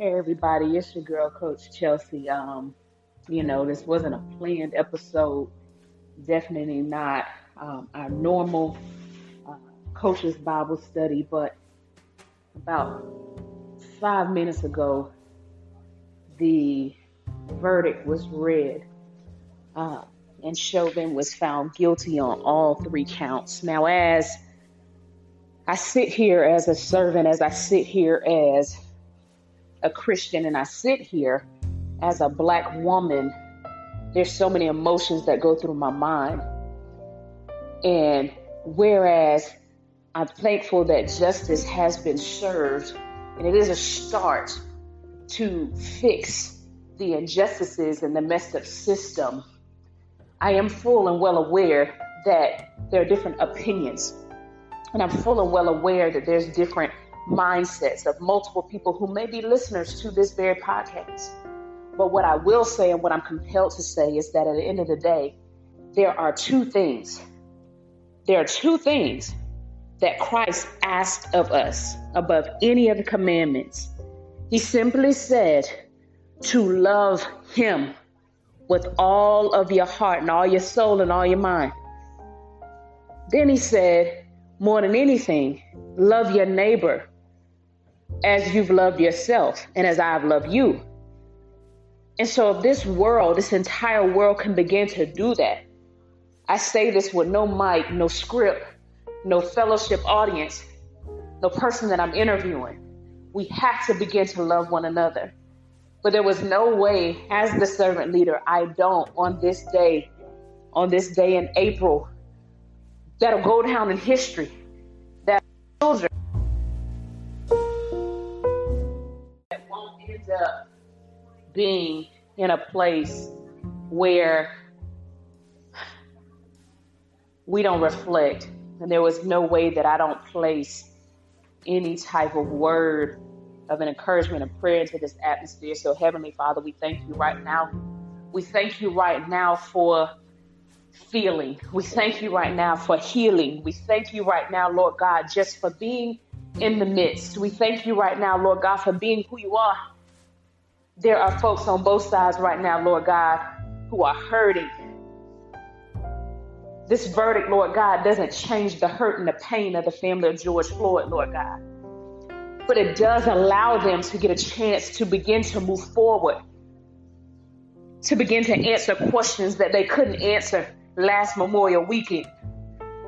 Hey everybody, it's your girl Coach Chelsea. Um, you know, this wasn't a planned episode. Definitely not um, our normal uh, coach's Bible study, but about five minutes ago, the verdict was read, uh, and Chauvin was found guilty on all three counts. Now, as I sit here as a servant, as I sit here as a Christian, and I sit here as a black woman, there's so many emotions that go through my mind. And whereas I'm thankful that justice has been served, and it is a start to fix the injustices and the messed up system, I am full and well aware that there are different opinions. And I'm full and well aware that there's different mindsets of multiple people who may be listeners to this very podcast. But what I will say and what I'm compelled to say is that at the end of the day, there are two things. There are two things that Christ asked of us above any of the commandments. He simply said to love Him with all of your heart and all your soul and all your mind. Then He said, more than anything, love your neighbor as you've loved yourself and as I've loved you. And so, if this world, this entire world can begin to do that, I say this with no mic, no script, no fellowship audience, no person that I'm interviewing. We have to begin to love one another. But there was no way, as the servant leader, I don't on this day, on this day in April, that'll go down in history. That children being in a place where we don't reflect. And there was no way that I don't place any type of word of an encouragement and prayer into this atmosphere. So, Heavenly Father, we thank you right now. We thank you right now for feeling. We thank you right now for healing. We thank you right now, Lord God, just for being in the midst. We thank you right now, Lord God, for being who you are. There are folks on both sides right now, Lord God, who are hurting. This verdict, Lord God, doesn't change the hurt and the pain of the family of George Floyd, Lord God. But it does allow them to get a chance to begin to move forward, to begin to answer questions that they couldn't answer last Memorial weekend,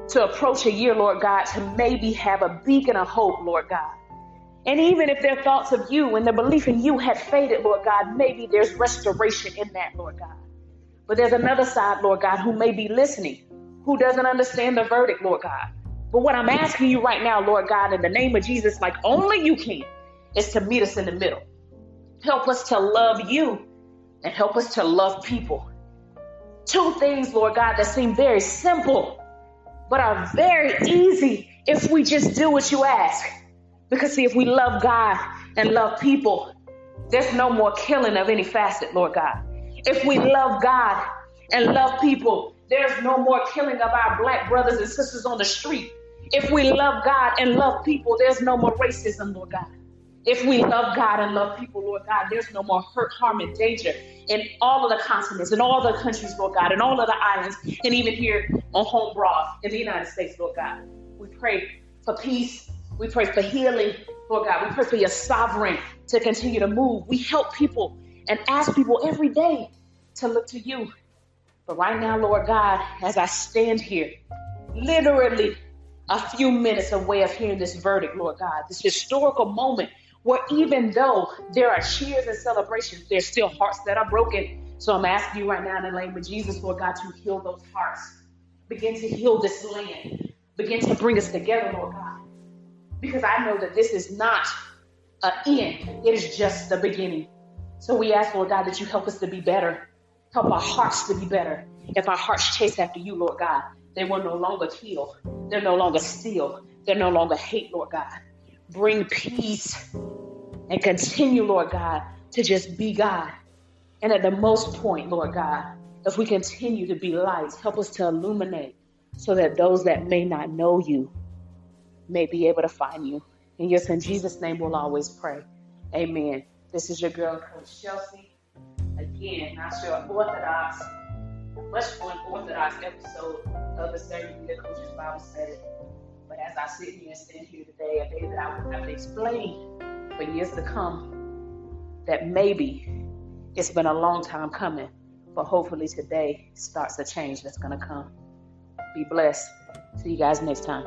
to approach a year, Lord God, to maybe have a beacon of hope, Lord God. And even if their thoughts of you and their belief in you had faded, Lord God, maybe there's restoration in that, Lord God. But there's another side, Lord God, who may be listening, who doesn't understand the verdict, Lord God. But what I'm asking you right now, Lord God, in the name of Jesus, like only you can, is to meet us in the middle. Help us to love you and help us to love people. Two things, Lord God, that seem very simple, but are very easy if we just do what you ask. Because, see, if we love God and love people, there's no more killing of any facet, Lord God. If we love God and love people, there's no more killing of our black brothers and sisters on the street. If we love God and love people, there's no more racism, Lord God. If we love God and love people, Lord God, there's no more hurt, harm, and danger in all of the continents, in all the countries, Lord God, in all of the islands, and even here on home broad in the United States, Lord God. We pray for peace we pray for healing, Lord God. We pray for your sovereign to continue to move. We help people and ask people every day to look to you. But right now, Lord God, as I stand here, literally a few minutes away of hearing this verdict, Lord God, this historical moment where even though there are cheers and celebrations, there's still hearts that are broken. So I'm asking you right now in the name of Jesus, Lord God, to heal those hearts. Begin to heal this land. Begin to bring us together, Lord God because I know that this is not an end, it is just the beginning. So we ask, Lord God, that you help us to be better. Help our hearts to be better. If our hearts chase after you, Lord God, they will no longer kill. They're no longer steal. They're no longer hate, Lord God. Bring peace and continue, Lord God, to just be God. And at the most point, Lord God, if we continue to be lights, help us to illuminate so that those that may not know you may be able to find you. In your son Jesus' name, we'll always pray. Amen. This is your girl, Coach Chelsea. Again, not your orthodox, much more orthodox episode of the 30 Minute Coach's Bible Study. But as I sit here and stand here today, a day that I will have to explain for years to come, that maybe it's been a long time coming, but hopefully today starts a change that's going to come. Be blessed. See you guys next time.